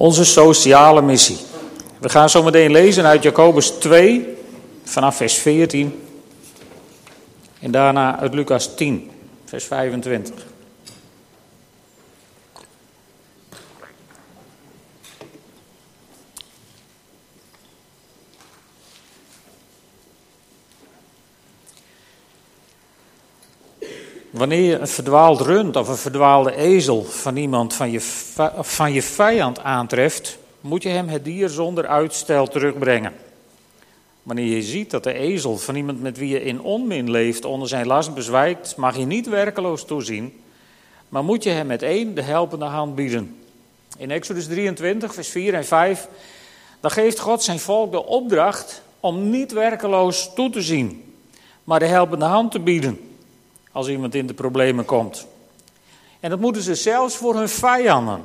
Onze sociale missie. We gaan zo meteen lezen uit Jacobus 2, vanaf vers 14. En daarna uit Lucas 10, vers 25. Wanneer je een verdwaald rund of een verdwaalde ezel van iemand van je, van je vijand aantreft, moet je hem het dier zonder uitstel terugbrengen. Wanneer je ziet dat de ezel van iemand met wie je in onmin leeft onder zijn last bezwijkt, mag je niet werkeloos toezien, maar moet je hem meteen de helpende hand bieden. In Exodus 23, vers 4 en 5, dan geeft God zijn volk de opdracht om niet werkeloos toe te zien, maar de helpende hand te bieden als iemand in de problemen komt. En dat moeten ze zelfs voor hun vijanden.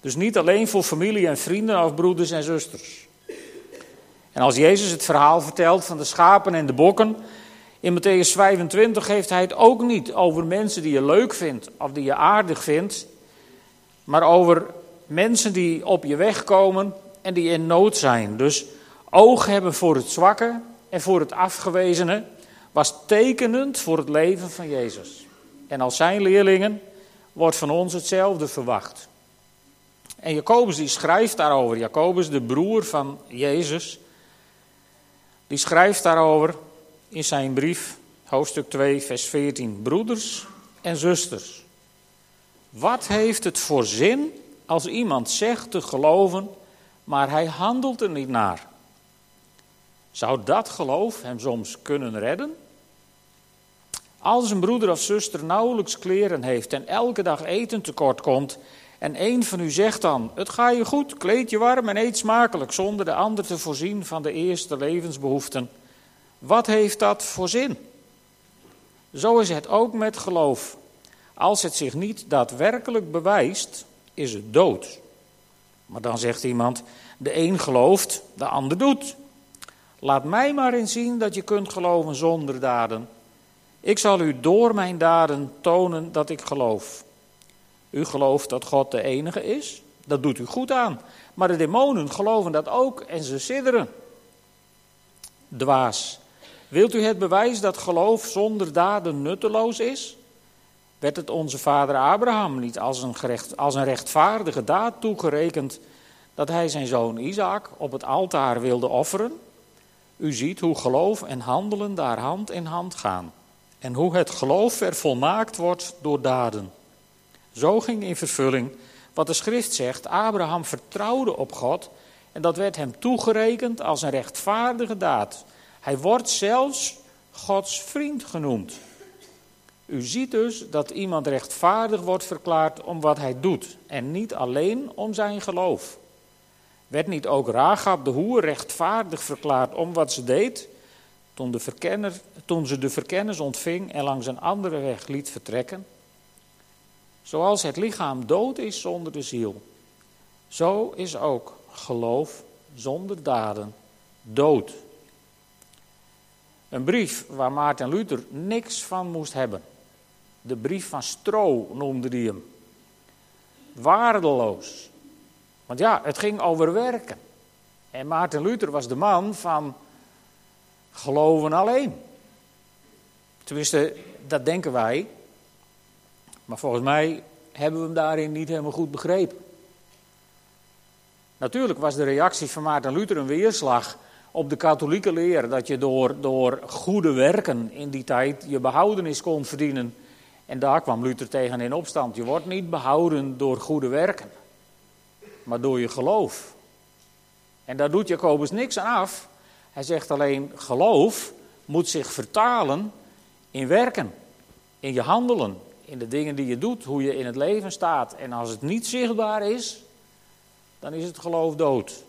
Dus niet alleen voor familie en vrienden of broeders en zusters. En als Jezus het verhaal vertelt van de schapen en de bokken, in Matthäus 25 heeft hij het ook niet over mensen die je leuk vindt of die je aardig vindt, maar over mensen die op je weg komen en die in nood zijn. Dus oog hebben voor het zwakke en voor het afgewezene was tekenend voor het leven van Jezus. En als zijn leerlingen wordt van ons hetzelfde verwacht. En Jacobus die schrijft daarover, Jacobus de broer van Jezus, die schrijft daarover in zijn brief, hoofdstuk 2, vers 14. Broeders en zusters, wat heeft het voor zin als iemand zegt te geloven, maar hij handelt er niet naar? Zou dat geloof hem soms kunnen redden? Als een broeder of zuster nauwelijks kleren heeft en elke dag eten tekort komt, en een van u zegt dan: Het ga je goed, kleed je warm en eet smakelijk, zonder de ander te voorzien van de eerste levensbehoeften. Wat heeft dat voor zin? Zo is het ook met geloof. Als het zich niet daadwerkelijk bewijst, is het dood. Maar dan zegt iemand: De een gelooft, de ander doet. Laat mij maar eens zien dat je kunt geloven zonder daden. Ik zal u door mijn daden tonen dat ik geloof. U gelooft dat God de enige is, dat doet u goed aan. Maar de demonen geloven dat ook en ze sidderen. Dwaas. Wilt u het bewijs dat geloof zonder daden nutteloos is? Werd het onze vader Abraham niet als een, gerecht, als een rechtvaardige daad toegerekend dat hij zijn zoon Isaac op het altaar wilde offeren? U ziet hoe geloof en handelen daar hand in hand gaan. En hoe het geloof vervolmaakt wordt door daden. Zo ging in vervulling wat de schrift zegt. Abraham vertrouwde op God en dat werd hem toegerekend als een rechtvaardige daad. Hij wordt zelfs Gods vriend genoemd. U ziet dus dat iemand rechtvaardig wordt verklaard om wat hij doet en niet alleen om zijn geloof. Werd niet ook Rahab de hoer rechtvaardig verklaard om wat ze deed? toen, de verkenner, toen ze de verkennis ontving en langs een andere weg liet vertrekken. Zoals het lichaam dood is zonder de ziel, zo is ook geloof zonder daden dood. Een brief waar Maarten Luther niks van moest hebben. De brief van Stro noemde hij hem. Waardeloos. Want ja, het ging over werken. En Maarten Luther was de man van geloven alleen. Tenminste, dat denken wij. Maar volgens mij hebben we hem daarin niet helemaal goed begrepen. Natuurlijk was de reactie van Maarten Luther een weerslag op de katholieke leer dat je door, door goede werken in die tijd je behoudenis kon verdienen. En daar kwam Luther tegen in opstand. Je wordt niet behouden door goede werken, maar door je geloof. En daar doet Jacobus niks aan af. Hij zegt alleen, geloof moet zich vertalen in werken, in je handelen, in de dingen die je doet, hoe je in het leven staat. En als het niet zichtbaar is, dan is het geloof dood.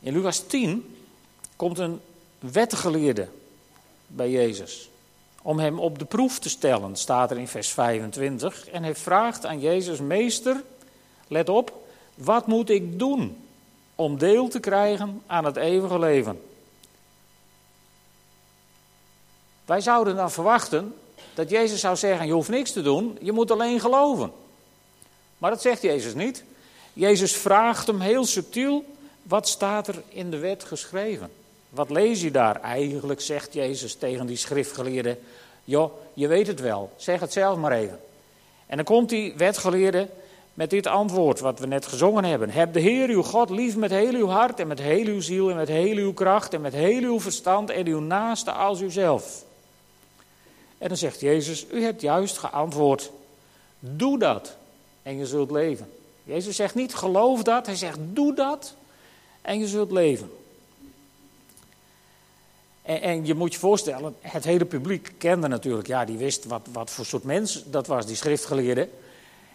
In Lucas 10 komt een wetgeleerde bij Jezus. Om hem op de proef te stellen, staat er in vers 25. En hij vraagt aan Jezus, meester, let op, wat moet ik doen om deel te krijgen aan het eeuwige leven. Wij zouden dan verwachten dat Jezus zou zeggen: Je hoeft niks te doen, je moet alleen geloven. Maar dat zegt Jezus niet. Jezus vraagt hem heel subtiel: wat staat er in de wet geschreven? Wat lees je daar? Eigenlijk zegt Jezus tegen die schriftgeleerden: joh, je weet het wel, zeg het zelf maar even. En dan komt die wetgeleerde met dit antwoord wat we net gezongen hebben. Heb de Heer uw God lief met heel uw hart en met heel uw ziel en met heel uw kracht en met heel uw verstand en uw naaste als uzelf. En dan zegt Jezus, u hebt juist geantwoord, doe dat en je zult leven. Jezus zegt niet geloof dat, hij zegt doe dat en je zult leven. En, je moet je voorstellen, het hele publiek kende natuurlijk, ja, die wist wat, wat voor soort mens dat was, die schriftgeleerde.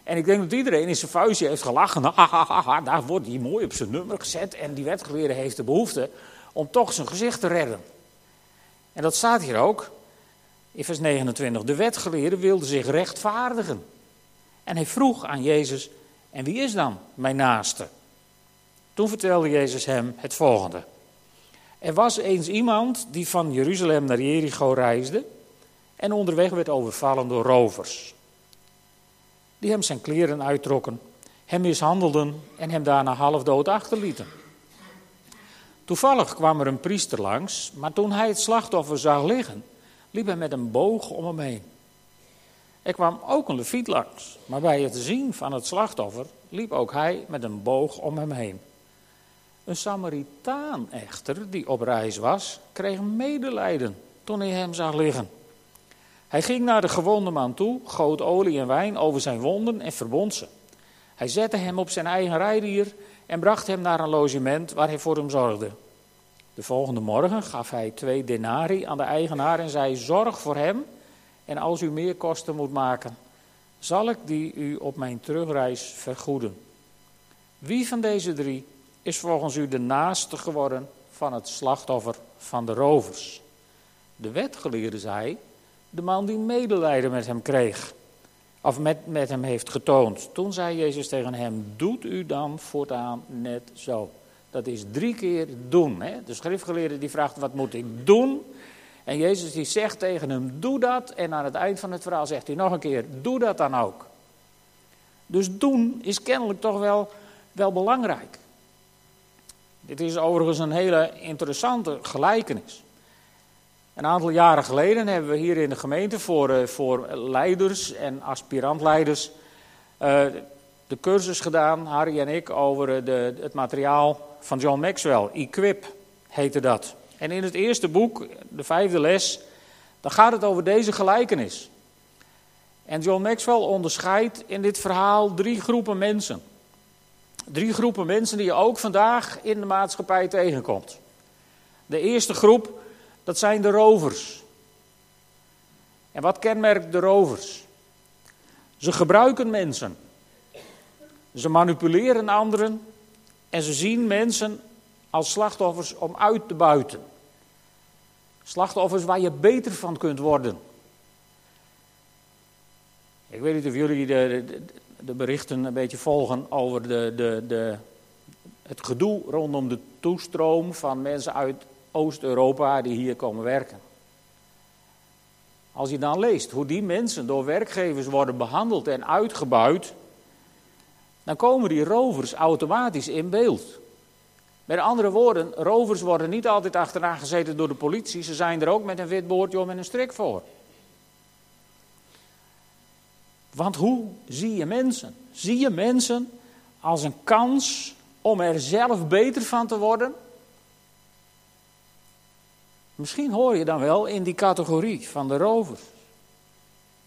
En ik denk dat iedereen in zijn vuistje heeft gelachen. daar wordt hij mooi op zijn nummer gezet. En die wetgeleerde heeft de behoefte om toch zijn gezicht te redden. En dat staat hier ook in vers 29. De wetgeleerde wilde zich rechtvaardigen. En hij vroeg aan Jezus: En wie is dan mijn naaste? Toen vertelde Jezus hem het volgende. Er was eens iemand die van Jeruzalem naar Jericho reisde en onderweg werd overvallen door rovers. Die hem zijn kleren uittrokken, hem mishandelden en hem daarna halfdood achterlieten. Toevallig kwam er een priester langs, maar toen hij het slachtoffer zag liggen, liep hij met een boog om hem heen. Er kwam ook een leviet langs, maar bij het zien van het slachtoffer liep ook hij met een boog om hem heen. Een Samaritaan echter, die op reis was, kreeg medelijden toen hij hem zag liggen. Hij ging naar de gewonde man toe, goot olie en wijn over zijn wonden en verbond ze. Hij zette hem op zijn eigen rijdier en bracht hem naar een logement waar hij voor hem zorgde. De volgende morgen gaf hij twee denari aan de eigenaar en zei: Zorg voor hem en als u meer kosten moet maken, zal ik die u op mijn terugreis vergoeden. Wie van deze drie is volgens u de naaste geworden van het slachtoffer van de rovers? De wetgeleerde zei, de man die medelijden met hem kreeg, of met, met hem heeft getoond. Toen zei Jezus tegen hem, doet u dan voortaan net zo. Dat is drie keer doen. Hè? De schriftgeleerde die vraagt, wat moet ik doen? En Jezus die zegt tegen hem, doe dat. En aan het eind van het verhaal zegt hij nog een keer, doe dat dan ook. Dus doen is kennelijk toch wel, wel belangrijk. Dit is overigens een hele interessante gelijkenis. Een aantal jaren geleden hebben we hier in de gemeente voor, eh, voor leiders en aspirantleiders uh, de cursus gedaan, Harry en ik, over eh, de, het materiaal van John Maxwell. Equip heette dat. En in het eerste boek, de vijfde les, dan gaat het over deze gelijkenis. En John Maxwell onderscheidt in dit verhaal drie groepen mensen. Drie groepen mensen die je ook vandaag in de maatschappij tegenkomt. De eerste groep, dat zijn de rovers. En wat kenmerkt de rovers? Ze gebruiken mensen. Ze manipuleren anderen en ze zien mensen als slachtoffers om uit te buiten. Slachtoffers waar je beter van kunt worden. Ik weet niet of jullie de, de, de berichten een beetje volgen over de, de, de, het gedoe rondom de toestroom van mensen uit Oost-Europa die hier komen werken. Als je dan leest hoe die mensen door werkgevers worden behandeld en uitgebuit, dan komen die rovers automatisch in beeld. Met andere woorden, rovers worden niet altijd achterna gezeten door de politie, ze zijn er ook met een wit boordje om en een strik voor. Want hoe zie je mensen? Zie je mensen als een kans om er zelf beter van te worden? Misschien hoor je dan wel in die categorie van de rovers.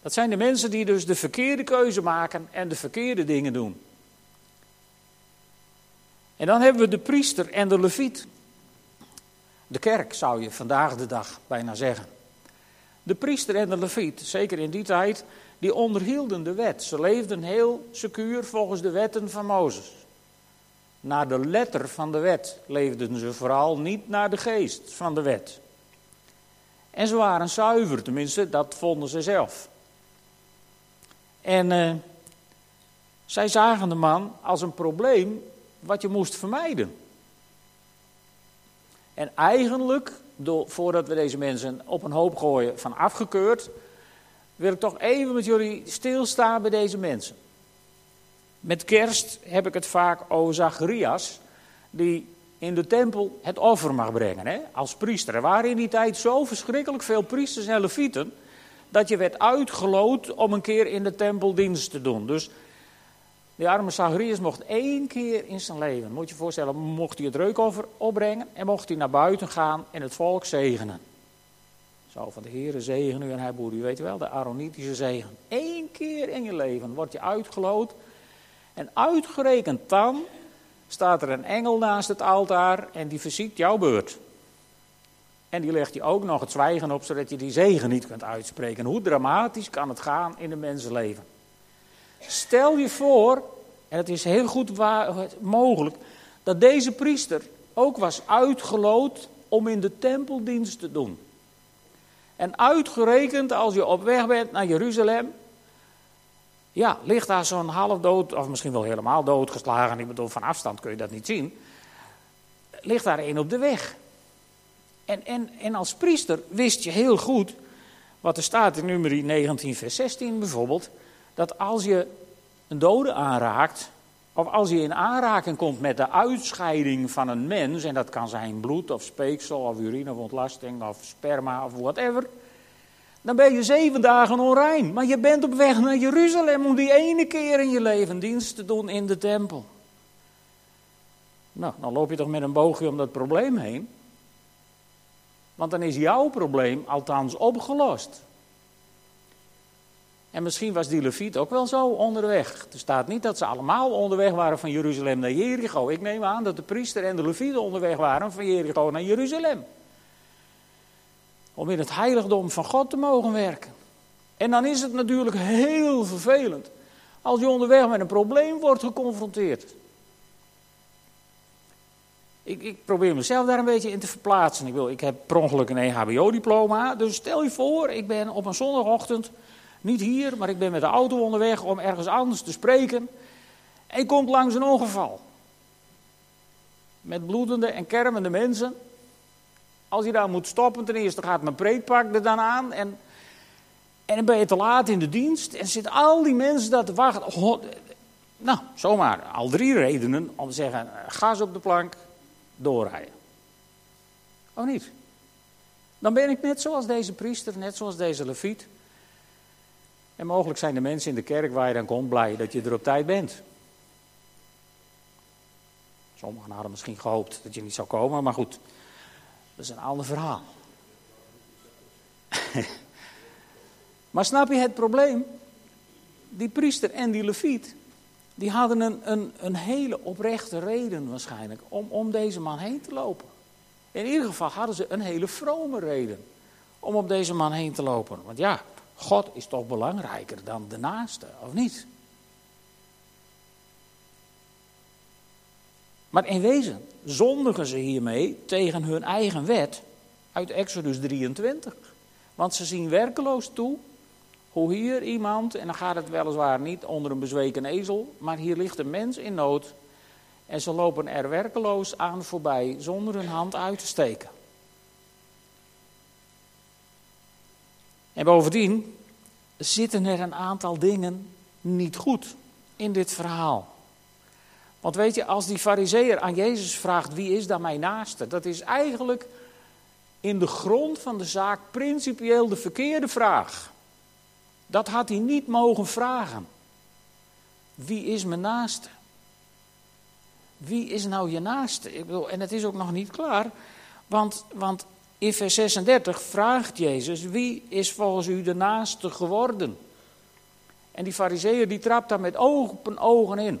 Dat zijn de mensen die dus de verkeerde keuze maken en de verkeerde dingen doen. En dan hebben we de priester en de leviet. De kerk zou je vandaag de dag bijna zeggen. De priester en de leviet, zeker in die tijd, die onderhielden de wet. Ze leefden heel secuur volgens de wetten van Mozes. Naar de letter van de wet leefden ze vooral, niet naar de geest van de wet. En ze waren zuiver, tenminste, dat vonden ze zelf. En uh, zij zagen de man als een probleem wat je moest vermijden. En eigenlijk, voordat we deze mensen op een hoop gooien van afgekeurd, wil ik toch even met jullie stilstaan bij deze mensen. Met kerst heb ik het vaak over Zacharias, die in de tempel het offer mag brengen hè, als priester. Er waren in die tijd zo verschrikkelijk veel priesters en levieten, dat je werd uitgeloot om een keer in de tempel dienst te doen. Dus de arme Zacharias mocht één keer in zijn leven, moet je je voorstellen, mocht hij het reukoffer opbrengen en mocht hij naar buiten gaan en het volk zegenen. Zo van de Heere zegen u en hij boer, u weet wel, de Aaronitische zegen. Eén keer in je leven word je uitgeloot en uitgerekend dan staat er een engel naast het altaar en die verziekt jouw beurt. En die legt je ook nog het zwijgen op, zodat je die zegen niet kunt uitspreken. Hoe dramatisch kan het gaan in een mensenleven? Stel je voor, en het is heel goed mogelijk, dat deze priester ook was uitgeloot om in de tempeldienst te doen. En uitgerekend als je op weg bent naar Jeruzalem, ja, ligt daar zo'n half dood, of misschien wel helemaal doodgeslagen, ik bedoel van afstand kun je dat niet zien, ligt daar een op de weg. En, en, en als priester wist je heel goed, wat er staat in nummer 19 vers 16 bijvoorbeeld, dat als je een dode aanraakt, of als je in aanraking komt met de uitscheiding van een mens, en dat kan zijn bloed of speeksel of urine of ontlasting of sperma of whatever, dan ben je zeven dagen onrein. Maar je bent op weg naar Jeruzalem om die ene keer in je leven dienst te doen in de tempel. Nou, dan loop je toch met een boogje om dat probleem heen. Want dan is jouw probleem althans opgelost. En misschien was die Leviet ook wel zo onderweg. Er staat niet dat ze allemaal onderweg waren van Jeruzalem naar Jericho. Ik neem aan dat de priester en de Levieten onderweg waren van Jericho naar Jeruzalem. Om in het heiligdom van God te mogen werken. En dan is het natuurlijk heel vervelend als je onderweg met een probleem wordt geconfronteerd. Ik, ik, probeer mezelf daar een beetje in te verplaatsen. Ik, wil, ik heb per ongeluk een EHBO-diploma. Dus stel je voor, ik ben op een zondagochtend niet hier, maar ik ben met de auto onderweg om ergens anders te spreken. En komt langs een ongeval. Met bloedende en kermende mensen. Als je daar moet stoppen, ten eerste gaat mijn preekpak er dan aan. En, en dan ben je te laat in de dienst. En zitten al die mensen daar te wachten. Oh, nou, zomaar al drie redenen om te zeggen: gas op de plank, doorrijden. Of niet? Dan ben ik net zoals deze priester, net zoals deze leviet. En mogelijk zijn de mensen in de kerk waar je dan komt blij dat je er op tijd bent. Sommigen hadden misschien gehoopt dat je niet zou komen, maar goed, dat is een ander verhaal. maar snap je het probleem? Die priester en die leviet, die hadden een, een, een hele oprechte reden waarschijnlijk om om deze man heen te lopen. In ieder geval hadden ze een hele vrome reden om om deze man heen te lopen. Want ja, God is toch belangrijker dan de naaste, of niet? Maar in wezen zondigen ze hiermee tegen hun eigen wet uit Exodus 23. Want ze zien werkeloos toe hoe hier iemand, en dan gaat het weliswaar niet onder een bezweken ezel, maar hier ligt een mens in nood en ze lopen er werkeloos aan voorbij zonder hun hand uit te steken. En bovendien zitten er een aantal dingen niet goed in dit verhaal. Want weet je, als die fariseer aan Jezus vraagt wie is dan mijn naaste, dat is eigenlijk in de grond van de zaak principieel de verkeerde vraag. Dat had hij niet mogen vragen. Wie is mijn naaste? Wie is nou je naaste? Ik bedoel, en het is ook nog niet klaar, want, want in vers 36 vraagt Jezus, wie is volgens u de naaste geworden? En die fariseeën die trapt daar met open ogen in.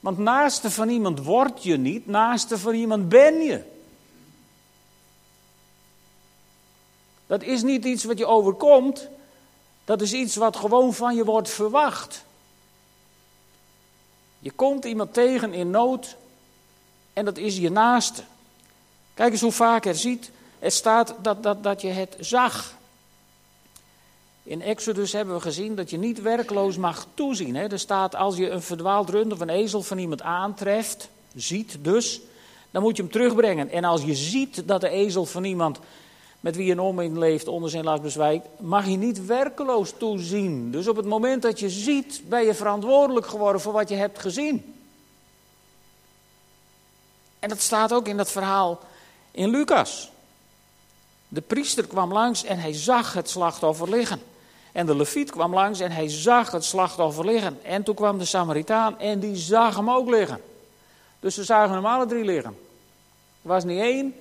Want naaste van iemand word je niet, naaste van iemand ben je. Dat is niet iets wat je overkomt, dat is iets wat gewoon van je wordt verwacht. Je komt iemand tegen in nood en dat is je naaste. Kijk eens hoe vaak er ziet. Er staat dat, dat, dat je het zag. In Exodus hebben we gezien dat je niet werkloos mag toezien. Hè? Er staat als je een verdwaald rund of een ezel van iemand aantreft, ziet dus, dan moet je hem terugbrengen. En als je ziet dat de ezel van iemand met wie een om in leeft, onder zijn last bezwijkt, mag je niet werkeloos toezien. Dus op het moment dat je ziet, ben je verantwoordelijk geworden voor wat je hebt gezien. En dat staat ook in dat verhaal in Lucas. De priester kwam langs en hij zag het slachtoffer liggen. En de leviet kwam langs en hij zag het slachtoffer liggen. En toen kwam de Samaritaan en die zag hem ook liggen. Dus ze zagen hem alle drie liggen. Er was niet één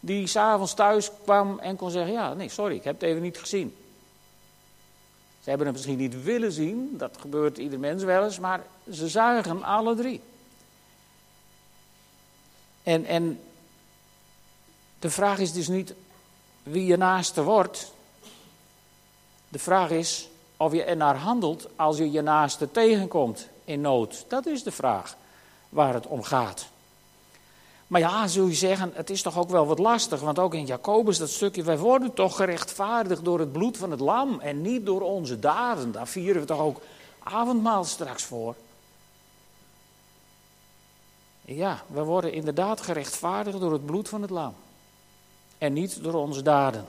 die s'avonds thuis kwam en kon zeggen: Ja, nee, sorry, ik heb het even niet gezien. Ze hebben het misschien niet willen zien, dat gebeurt ieder mens wel eens, maar ze zagen hem alle drie. En, en de vraag is dus niet wie je naaste wordt. De vraag is of je ernaar handelt als je je naaste tegenkomt in nood. Dat is de vraag waar het om gaat. Maar ja, zul je zeggen, het is toch ook wel wat lastig, want ook in Jacobus dat stukje, wij worden toch gerechtvaardigd door het bloed van het lam en niet door onze daden. Daar vieren we toch ook avondmaal straks voor. Ja, we worden inderdaad gerechtvaardigd door het bloed van het lam en niet door onze daden.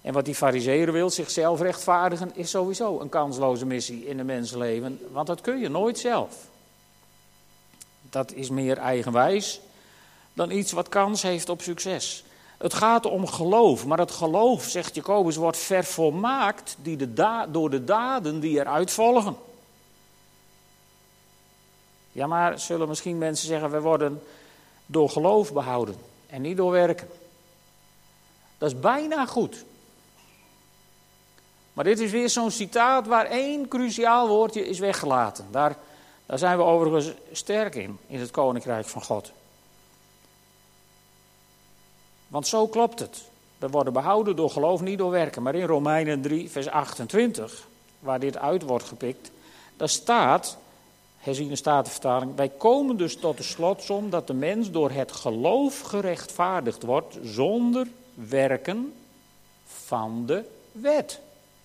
En wat die fariseer wil, zichzelf rechtvaardigen, is sowieso een kansloze missie in een mensenleven, want dat kun je nooit zelf. Dat is meer eigenwijs dan iets wat kans heeft op succes. Het gaat om geloof, maar het geloof, zegt Jacobus, wordt vervolmaakt die de door de daden die eruit volgen. Ja, maar zullen misschien mensen zeggen, we worden door geloof behouden en niet door werken. Dat is bijna goed. Maar dit is weer zo'n citaat waar één cruciaal woordje is weggelaten. Daar, daar zijn we overigens sterk in, in het koninkrijk van God. Want zo klopt het. We worden behouden door geloof, niet door werken. Maar in Romeinen 3, vers 28, waar dit uit wordt gepikt, daar staat, herziene statenvertaling, wij komen dus tot de slotsom dat de mens door het geloof gerechtvaardigd wordt zonder werken van de wet.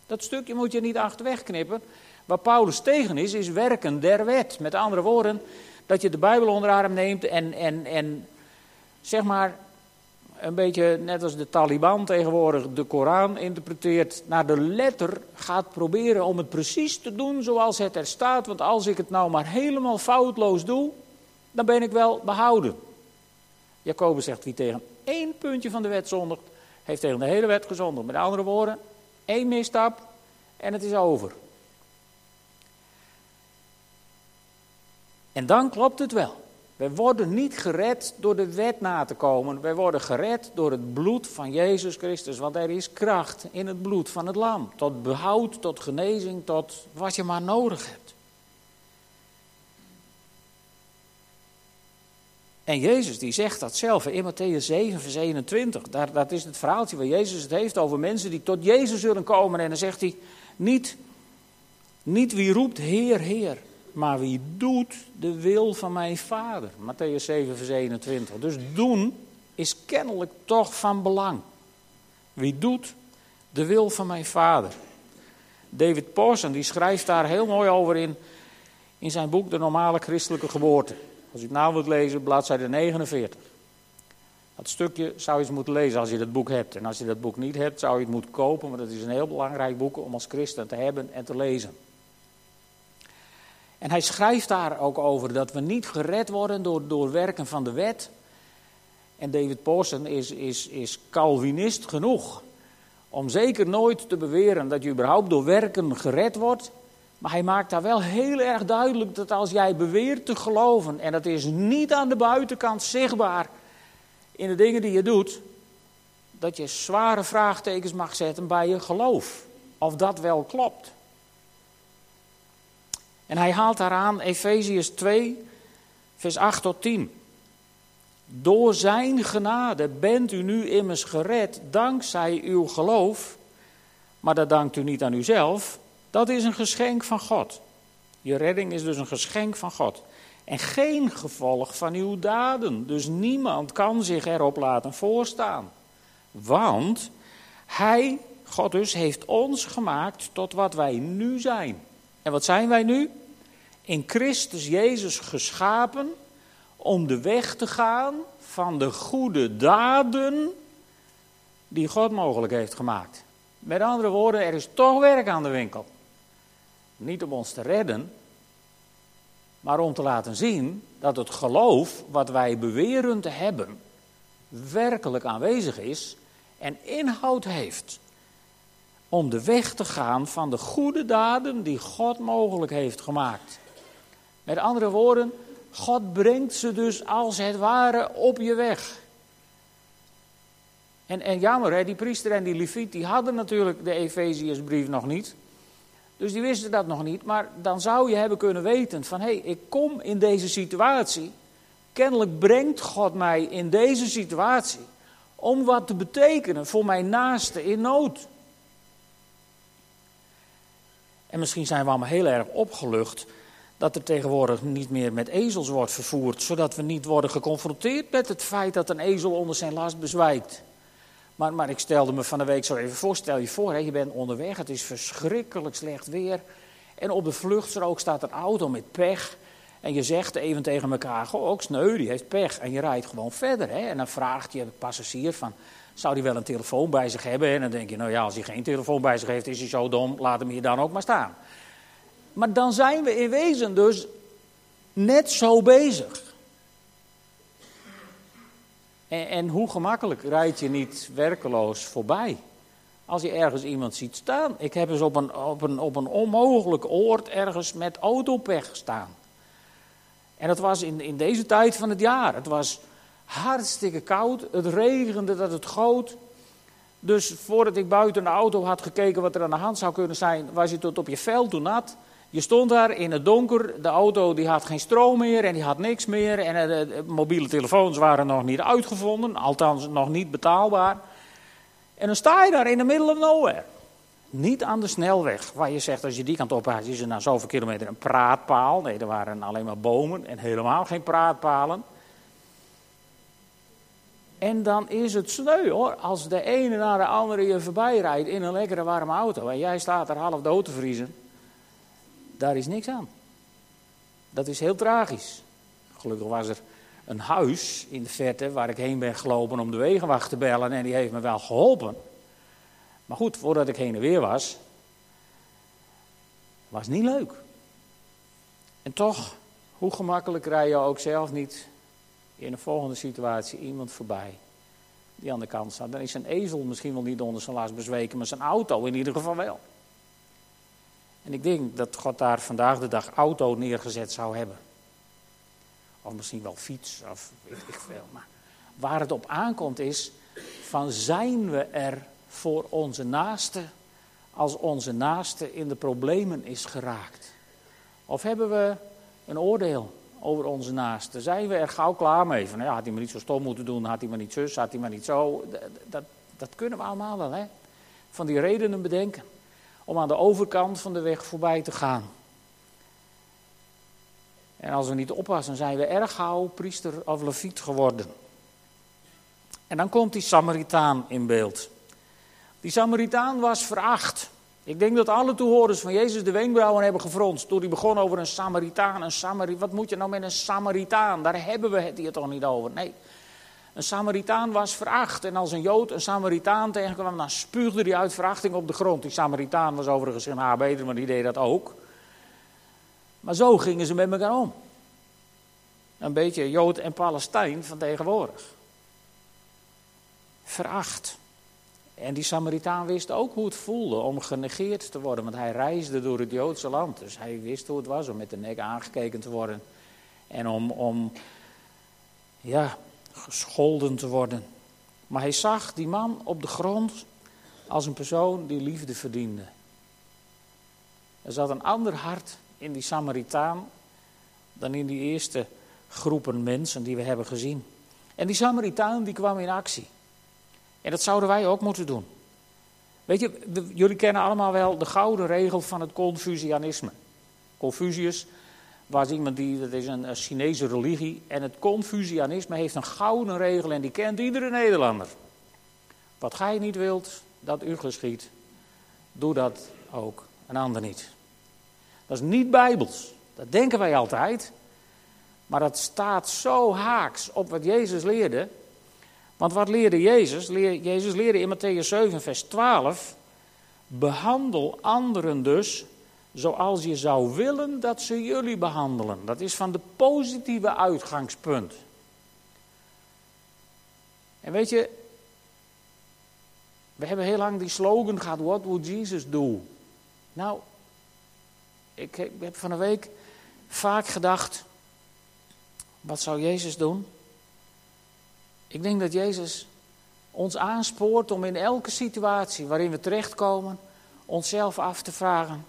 Dat stukje moet je niet achterweg knippen. Waar Paulus tegen is, is werken der wet. Met andere woorden, dat je de Bijbel onder arm neemt en, en, en zeg maar een beetje net als de Taliban tegenwoordig de Koran interpreteert, naar de letter gaat proberen om het precies te doen zoals het er staat. Want als ik het nou maar helemaal foutloos doe, dan ben ik wel behouden. Jacobus zegt wie tegen één puntje van de wet zondigt, heeft tegen de hele wet gezondigd. Met andere woorden, één misstap en het is over. En dan klopt het wel. Wij worden niet gered door de wet na te komen. Wij worden gered door het bloed van Jezus Christus. Want er is kracht in het bloed van het lam. Tot behoud, tot genezing, tot wat je maar nodig hebt. En Jezus die zegt dat zelf in Matthäus 7, vers 21. Daar, dat is het verhaaltje waar Jezus het heeft over mensen die tot Jezus zullen komen. En dan zegt hij, niet, niet wie roept Heer, Heer, maar wie doet de wil van mijn vader. Matthäus 7, vers 21. Dus doen is kennelijk toch van belang. Wie doet de wil van mijn vader. David Pawson die schrijft daar heel mooi over in, in zijn boek De Normale Christelijke Geboorte. Als u het nou wilt lezen, bladzijde 49. Dat stukje zou je eens moeten lezen als je dat boek hebt. En als je dat boek niet hebt, zou je het moeten kopen, want het is een heel belangrijk boek om als christen te hebben en te lezen. En hij schrijft daar ook over dat we niet gered worden door, werken van de wet. En David Pawson is, is, is Calvinist genoeg om zeker nooit te beweren dat je überhaupt door werken gered wordt. Maar hij maakt daar wel heel erg duidelijk dat als jij beweert te geloven, en dat is niet aan de buitenkant zichtbaar in de dingen die je doet, dat je zware vraagtekens mag zetten bij je geloof. Of dat wel klopt. En hij haalt daaraan Efeziërs 2, vers 8 tot 10. Door zijn genade bent u nu immers gered dankzij uw geloof. Maar dat dankt u niet aan uzelf. Dat is een geschenk van God. Je redding is dus een geschenk van God. En geen gevolg van uw daden. Dus niemand kan zich erop laten voorstaan. Want hij, God dus, heeft ons gemaakt tot wat wij nu zijn. En wat zijn wij nu? In Christus Jezus geschapen om de weg te gaan van de goede daden die God mogelijk heeft gemaakt. Met andere woorden, er is toch werk aan de winkel. Niet om ons te redden, maar om te laten zien dat het geloof wat wij beweren te hebben, werkelijk aanwezig is en inhoud heeft. Om de weg te gaan van de goede daden die God mogelijk heeft gemaakt. Met andere woorden, God brengt ze dus als het ware op je weg. En, en jammer, die priester en die leviet, die hadden natuurlijk de Efeziërsbrief nog niet. Dus die wisten dat nog niet. Maar dan zou je hebben kunnen weten van, hé, hey, ik kom in deze situatie. Kennelijk brengt God mij in deze situatie om wat te betekenen voor mijn naaste in nood. En misschien zijn we allemaal heel erg opgelucht dat er tegenwoordig niet meer met ezels wordt vervoerd, zodat we niet worden geconfronteerd met het feit dat een ezel onder zijn last bezwijkt. Maar, maar ik stelde me van de week zo even voor, stel je voor, hè, je bent onderweg, het is verschrikkelijk slecht weer. En op de vluchtstrook staat een auto met pech. En je zegt even tegen elkaar, goh, sneu, die heeft pech. En je rijdt gewoon verder. Hè? En dan vraagt je de passagier van, zou hij wel een telefoon bij zich hebben? En dan denk je, nou ja, als hij geen telefoon bij zich heeft, is hij zo dom, laat hem hier dan ook maar staan. Maar dan zijn we in wezen dus net zo bezig. En, en hoe gemakkelijk rijd je niet werkeloos voorbij? Als je ergens iemand ziet staan. Ik heb eens op een, op een, op een onmogelijk oord ergens met autopech gestaan. En dat was in, in deze tijd van het jaar. Het was hartstikke koud. Het regende dat het goot. Dus voordat ik buiten de auto had gekeken wat er aan de hand zou kunnen zijn, was je tot op je vel toen nat. Je stond daar in het donker, de auto die had geen stroom meer en die had niks meer. En de, mobiele telefoons waren nog niet uitgevonden, althans nog niet betaalbaar. En dan sta je daar in de middle of nowhere. Niet aan de snelweg, waar je zegt als je die kant op gaat, is er na zoveel kilometer een praatpaal. Nee, er waren alleen maar bomen en helemaal geen praatpalen. En dan is het sneu hoor, als de ene naar de andere je voorbij rijdt in een lekkere warme auto. En jij staat er half dood te vriezen daar is niks aan. Dat is heel tragisch. Gelukkig was er een huis in de verte waar ik heen ben gelopen om de wegenwacht te bellen en die heeft me wel geholpen. Maar goed, voordat ik heen en weer was, was niet leuk. En toch, hoe gemakkelijk rij je ook zelf niet in een volgende situatie iemand voorbij die aan de kant staat. Dan is een ezel misschien wel niet onder zijn last bezweken, maar zijn auto in ieder geval wel. En ik denk dat God daar vandaag de dag auto neergezet zou hebben. Of misschien wel fiets, of weet ik veel. Maar waar het op aankomt is, van zijn we er voor onze naaste als onze naaste in de problemen is geraakt? Of hebben we een oordeel over onze naaste? Zijn we er gauw klaar mee? Van, ja, had hij maar niet zo stom moeten doen, had hij maar niet zus, had hij maar niet zo. Dat, dat, dat kunnen we allemaal wel, hè? Van die redenen bedenken om aan de overkant van de weg voorbij te gaan. En als we niet oppassen, zijn we erg gauw priester of leviet geworden. En dan komt die Samaritaan in beeld. Die Samaritaan was veracht. Ik denk dat alle toehoorders van Jezus de wenkbrauwen hebben gefronst. Toen hij begon over een Samaritaan. Een Samari Wat moet je nou met een Samaritaan? Daar hebben we het hier toch niet over. Nee, een Samaritaan was veracht. En als een Jood een Samaritaan tegenkwam, dan spuugde hij uit verachting op de grond. Die Samaritaan was overigens een arbeider, maar die deed dat ook. Maar zo gingen ze met elkaar om. Een beetje Jood en Palestijn van tegenwoordig. Veracht. En die Samaritaan wist ook hoe het voelde om genegeerd te worden, want hij reisde door het Joodse land. Dus hij wist hoe het was om met de nek aangekeken te worden. En om, om ja, gescholden te worden. Maar hij zag die man op de grond als een persoon die liefde verdiende. Er zat een ander hart in die Samaritaan dan in die eerste groepen mensen die we hebben gezien. En die Samaritaan die kwam in actie. En dat zouden wij ook moeten doen. Weet je, jullie kennen allemaal wel de gouden regel van het Confucianisme. Confucius was iemand die, dat is een, Chinese religie. En het Confucianisme heeft een gouden regel en die kent iedere Nederlander. Wat gij niet wilt, dat u geschiet, doe dat ook een ander niet. Dat is niet bijbels. Dat denken wij altijd. Maar dat staat zo haaks op wat Jezus leerde. Want wat leerde Jezus? Jezus leerde in Matthäus 7, vers 12: Behandel anderen dus zoals je zou willen dat ze jullie behandelen. Dat is van de positieve uitgangspunt. En weet je, we hebben heel lang die slogan gehad: What would Jesus do? Nou, ik heb van een week vaak gedacht: wat zou Jezus doen? Ik denk dat Jezus ons aanspoort om in elke situatie waarin we terechtkomen, onszelf af te vragen: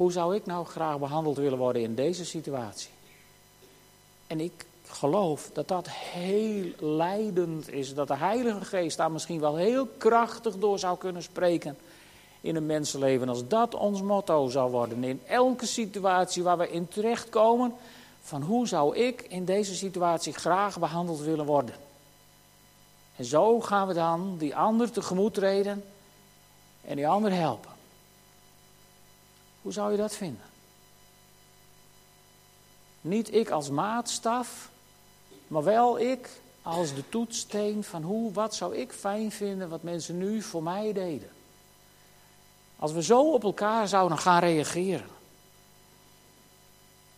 hoe zou ik nou graag behandeld willen worden in deze situatie? En ik geloof dat dat heel leidend is. Dat de Heilige Geest daar misschien wel heel krachtig door zou kunnen spreken in een mensenleven. Als dat ons motto zou worden. In elke situatie waar we in terechtkomen. Van hoe zou ik in deze situatie graag behandeld willen worden. En zo gaan we dan die ander tegemoet treden en die ander helpen. Hoe zou je dat vinden? Niet ik als maatstaf, maar wel ik als de toetssteen van hoe, wat zou ik fijn vinden wat mensen nu voor mij deden. Als we zo op elkaar zouden gaan reageren,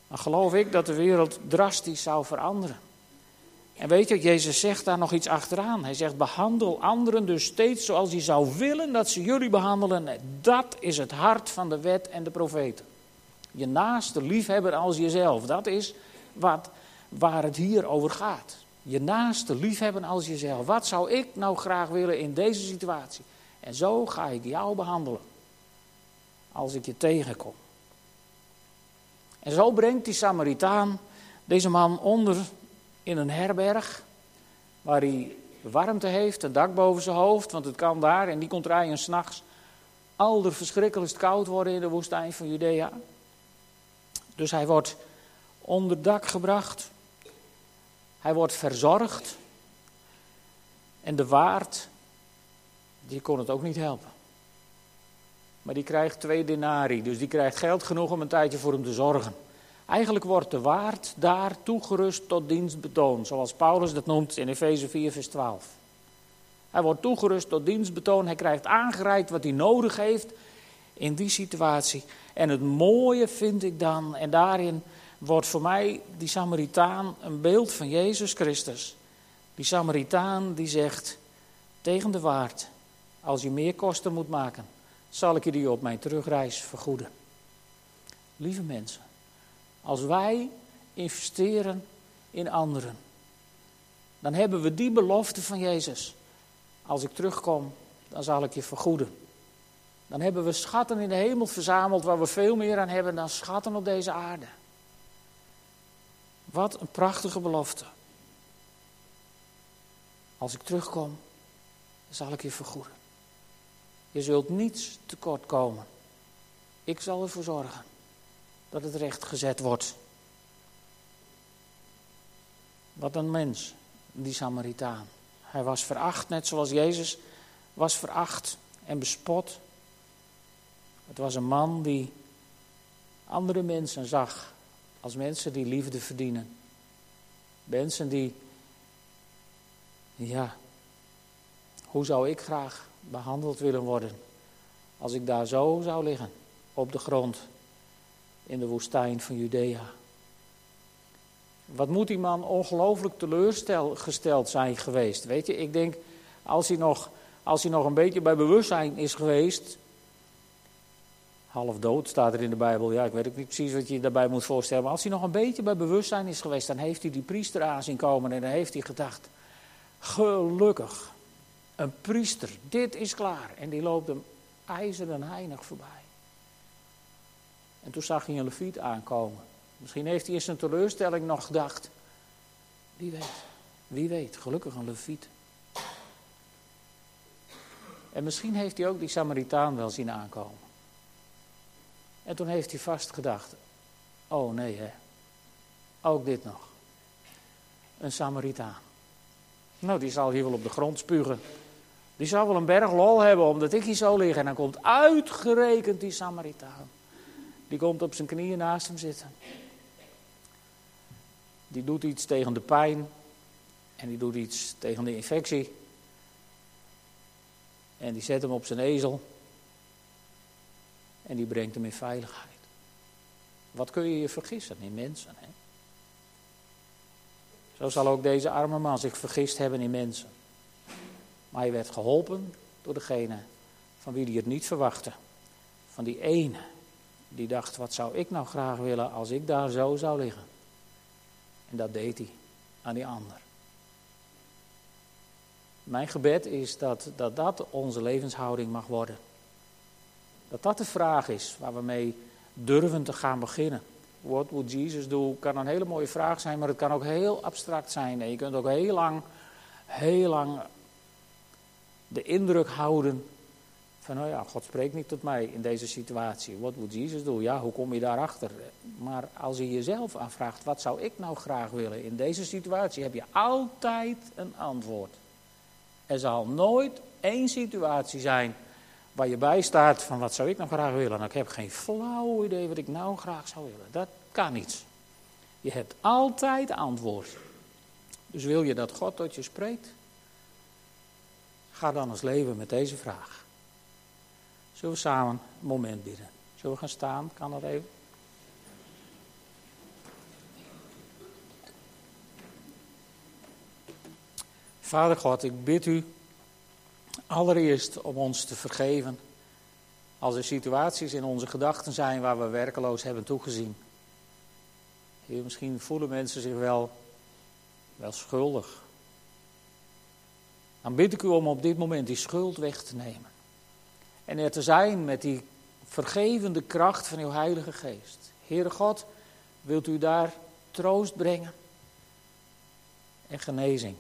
dan geloof ik dat de wereld drastisch zou veranderen. En weet je, Jezus zegt daar nog iets achteraan. Hij zegt: behandel anderen dus steeds zoals je zou willen dat ze jullie behandelen. Dat is het hart van de wet en de profeten. Je naaste liefhebber als jezelf. Dat is wat, waar het hier over gaat. Je naaste liefhebben als jezelf. Wat zou ik nou graag willen in deze situatie? En zo ga ik jou behandelen. Als ik je tegenkom. En zo brengt die Samaritaan deze man onder in een herberg. Waar hij warmte heeft, een dak boven zijn hoofd, want het kan daar. En die komt rijden s'nachts al de verschrikkelijkst koud worden in de woestijn van Judea. Dus hij wordt onder dak gebracht. Hij wordt verzorgd. En de waard, die kon het ook niet helpen. Maar die krijgt twee denari, dus die krijgt geld genoeg om een tijdje voor hem te zorgen. Eigenlijk wordt de waard daar toegerust tot dienstbetoon, zoals Paulus dat noemt in Efeze 4, vers 12. Hij wordt toegerust tot dienstbetoon, hij krijgt aangereikt wat hij nodig heeft in die situatie. En het mooie vind ik dan, en daarin wordt voor mij die Samaritaan een beeld van Jezus Christus. Die Samaritaan die zegt tegen de waard, als je meer kosten moet maken, zal ik je die op mijn terugreis vergoeden. Lieve mensen, als wij investeren in anderen, dan hebben we die belofte van Jezus. Als ik terugkom, dan zal ik je vergoeden. Dan hebben we schatten in de hemel verzameld waar we veel meer aan hebben dan schatten op deze aarde. Wat een prachtige belofte. Als ik terugkom, zal ik je vergoeden. Je zult niets tekort komen. Ik zal ervoor zorgen dat het recht gezet wordt. Wat een mens, die Samaritaan. Hij was veracht, net zoals Jezus was veracht en bespot. Het was een man die andere mensen zag als mensen die liefde verdienen. Mensen die, ja, hoe zou ik graag behandeld willen worden als ik daar zo zou liggen op de grond in de woestijn van Judea. Wat moet die man ongelooflijk teleurgesteld zijn geweest. Weet je, ik denk, als hij, nog, als hij nog een beetje bij bewustzijn is geweest. Half dood staat er in de Bijbel. Ja, ik weet ook niet precies wat je daarbij moet voorstellen. Maar als hij nog een beetje bij bewustzijn is geweest, dan heeft hij die priester aan zien komen. En dan heeft hij gedacht: gelukkig, een priester, dit is klaar. En die loopt hem ijzeren heinig voorbij. En toen zag hij een leviet aankomen. Misschien heeft hij in zijn teleurstelling nog gedacht. Wie weet, wie weet, gelukkig een leviet. En misschien heeft hij ook die Samaritaan wel zien aankomen. En toen heeft hij vast gedacht: oh nee hè, ook dit nog. Een Samaritaan. Nou, die zal hier wel op de grond spugen. Die zal wel een berg lol hebben omdat ik hier zo lig. En dan komt uitgerekend die Samaritaan. Die komt op zijn knieën naast hem zitten. Die doet iets tegen de pijn. En die doet iets tegen de infectie. En die zet hem op zijn ezel. En die brengt hem in veiligheid. Wat kun je je vergissen in mensen? Hè? Zo zal ook deze arme man zich vergist hebben in mensen. Maar hij werd geholpen door degene van wie hij het niet verwachtte. Van die ene die dacht, wat zou ik nou graag willen als ik daar zo zou liggen. En dat deed hij aan die ander. Mijn gebed is dat, dat dat onze levenshouding mag worden. Dat dat de vraag is waar we mee durven te gaan beginnen. What would Jesus do? Kan een hele mooie vraag zijn, maar het kan ook heel abstract zijn. En je kunt ook heel lang, heel lang de indruk houden van, nou ja, God spreekt niet tot mij in deze situatie. What would Jesus do? Ja, hoe kom je daarachter? Maar als je jezelf afvraagt, wat zou ik nou graag willen in deze situatie, heb je altijd een antwoord. Er zal nooit één situatie zijn waar je bij staat van wat zou ik nou graag willen. Nou, ik heb geen flauw idee wat ik nou graag zou willen. Dat kan niet. Je hebt altijd antwoord. Dus wil je dat God tot je spreekt? Ga dan eens leven met deze vraag. Zullen we samen een moment bidden? Zullen we gaan staan? Kan dat even? Vader God, ik bid u allereerst om ons te vergeven als er situaties in onze gedachten zijn waar we werkeloos hebben toegezien. Misschien voelen mensen zich wel, wel schuldig. Dan bid ik u om op dit moment die schuld weg te nemen. En er te zijn met die vergevende kracht van uw Heilige Geest. Heere God, wilt u daar troost brengen en genezing.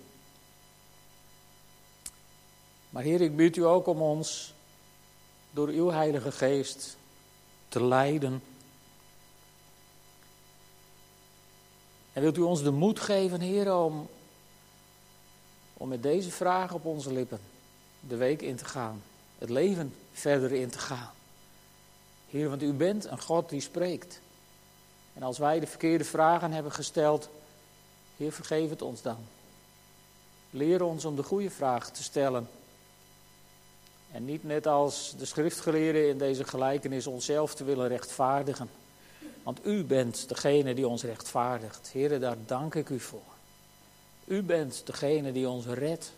Maar Heer, ik bid u ook om ons door uw Heilige Geest te leiden. En wilt u ons de moed geven, Heer, om, om met deze vraag op onze lippen de week in te gaan, het leven verder in te gaan. Heer, want u bent een God die spreekt. En als wij de verkeerde vragen hebben gesteld, Heer, vergeef het ons dan. Leer ons om de goede vraag te stellen en niet net als de schriftgeleerden in deze gelijkenis onszelf te willen rechtvaardigen. Want u bent degene die ons rechtvaardigt. Heren, daar dank ik u voor. U bent degene die ons redt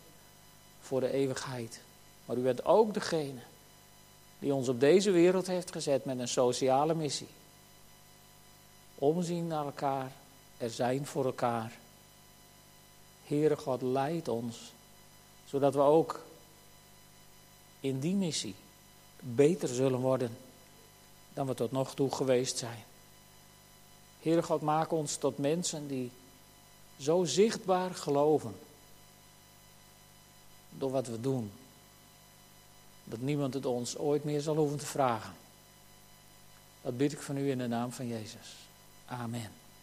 voor de eeuwigheid. Maar u bent ook degene die ons op deze wereld heeft gezet met een sociale missie. Omzien naar elkaar, er zijn voor elkaar. Heere God, leid ons, zodat we ook in die missie beter zullen worden dan we tot nog toe geweest zijn. Heere God, maak ons tot mensen die zo zichtbaar geloven door wat we doen, dat niemand het ons ooit meer zal hoeven te vragen. Dat bid ik van u in de naam van Jezus. Amen.